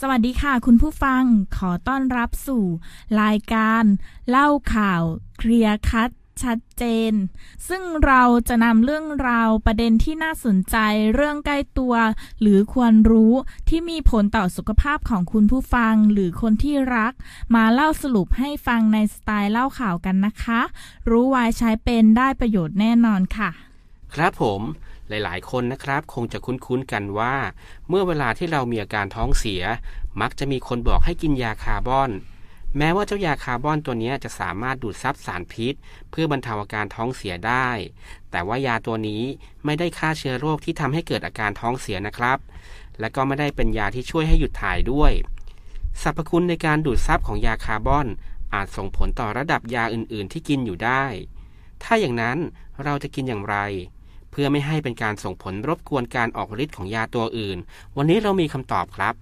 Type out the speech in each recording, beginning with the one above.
สวัสดีค่ะ คุณผู้ฟังขอต้อนรับสู่ รายการ เล่าข่าวเคลียร์คัดชัดเจน ซึ่งเราจะนำเรื่องราวประเด็นที่น่าสนใจเรื่องใกล้ตัว หรือควรรู้ที่มีผลต่อสุขภาพของคุณผู้ฟังหรือคนที่รัก มาเล่าสรุปให้ฟังในสไตล์เล่าข่าวกันนะคะ รู้ไว้ใช้เป็นได้ประโยชน์แน่นอนค่ะ ครับผมหลายๆ คนนะครับคงจะคุ้นๆกันว่า เมื่อเวลาที่เรามีอาการท้องเสีย มักจะมีคนบอกให้กินยาคาร์บอน แม้ว่าเจ้ายาคาร์บอนตัวนี้จะสามารถดูดซับสารพิษ เพื่อบรรเทาอาการท้องเสียได้ แต่ว่ายาตัวนี้ไม่ได้ฆ่าเชื้อโรคที่ทำให้เกิดอาการท้องเสียนะครับ และก็ไม่ได้เป็นยาที่ช่วยให้หยุดถ่ายด้วยสรรพคุณในการดูดซับของยาคาร์บอน อาจส่งผลต่อระดับยาอื่นๆ ที่กินอยู่ได้ ถ้าอย่างนั้นเราจะกินอย่างไร เพื่อไม่ให้เป็นการส่งผลรบกวนการออกฤทธิ์ของยาตัวอื่น วันนี้เรามีคำตอบครับ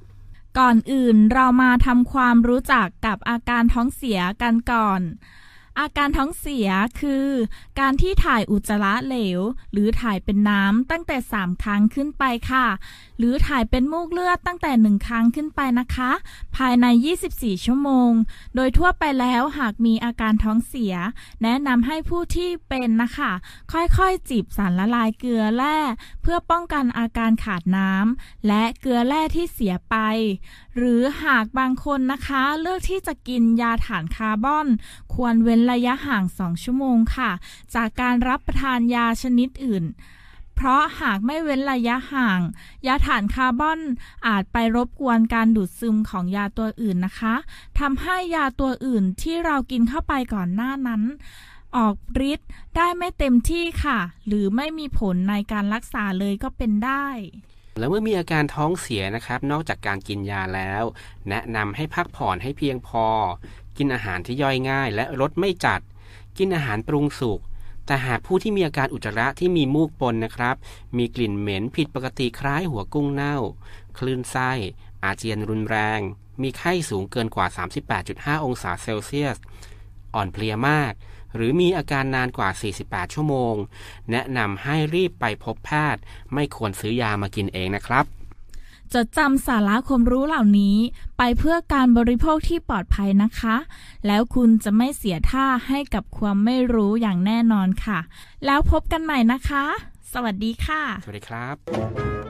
ก่อนอื่นเรามาทำความรู้จักกับอาการท้องเสียกันก่อน อาการท้องเสียคือ การที่ถ่ายอุจจาระเหลว หรือถ่ายเป็นน้ำตั้งแต่ 3 ครั้งขึ้นไปค่ะ หรือถ่ายเป็นมูกเลือดตั้งแต่ 1 ครั้งขึ้นไปนะคะ ภายใน 24 ชั่วโมง โดยทั่วไปแล้วหากมีอาการท้องเสีย แนะนำให้ผู้ที่เป็นนะคะ ค่อยๆจิบสารละลายเกลือแร่ เพื่อป้องกันอาการขาดน้ำและเกลือแร่ที่เสียไป หรือหากบางคนนะคะ เลือกที่จะกินยาถ่านคาร์บอนควรเว้นระยะห่าง 2 ชั่วโมงค่ะ จากการรับประทานยาชนิดอื่น เพราะหากไม่เว้นระยะห่าง ยาถ่านคาร์บอนอาจไปรบกวนการดูดซึมของยาตัวอื่นนะคะทำให้ยาตัวอื่นที่เรากินเข้าไปก่อนหน้านั้นออกฤทธิ์ได้ไม่เต็มที่ค่ะ หรือไม่มีผลในการรักษาเลยก็เป็นได้ แล้วเมื่อมีอาการท้องเสียนะครับ นอกจากการกินยาแล้ว แนะนำให้พักผ่อนให้เพียงพอ กินอาหารที่ย่อยง่าย และรสไม่จัด กินอาหารปรุงสุก แต่หากผู้ที่มีอาการอุจจาระที่มีมูกปนนะครับ มีกลิ่นเหม็นผิดปกติคล้ายหัวกุ้งเน่า คลื่นไส้ อาเจียนรุนแรง มีไข้สูงเกินกว่า 38.5 องศาเซลเซียส อ่อนเพลียมาก หรือมีอาการนานกว่า 48 ชั่วโมง แนะนำให้รีบไปพบแพทย์ ไม่ควรซื้อยามากินเองนะครับ จดจำสาระความรู้เหล่านี้ไปเพื่อการบริโภคที่ปลอดภัยนะคะ แล้วคุณจะไม่เสียท่าให้กับความไม่รู้อย่างแน่นอนค่ะ แล้วพบกันใหม่นะคะ สวัสดีค่ะ สวัสดีครับ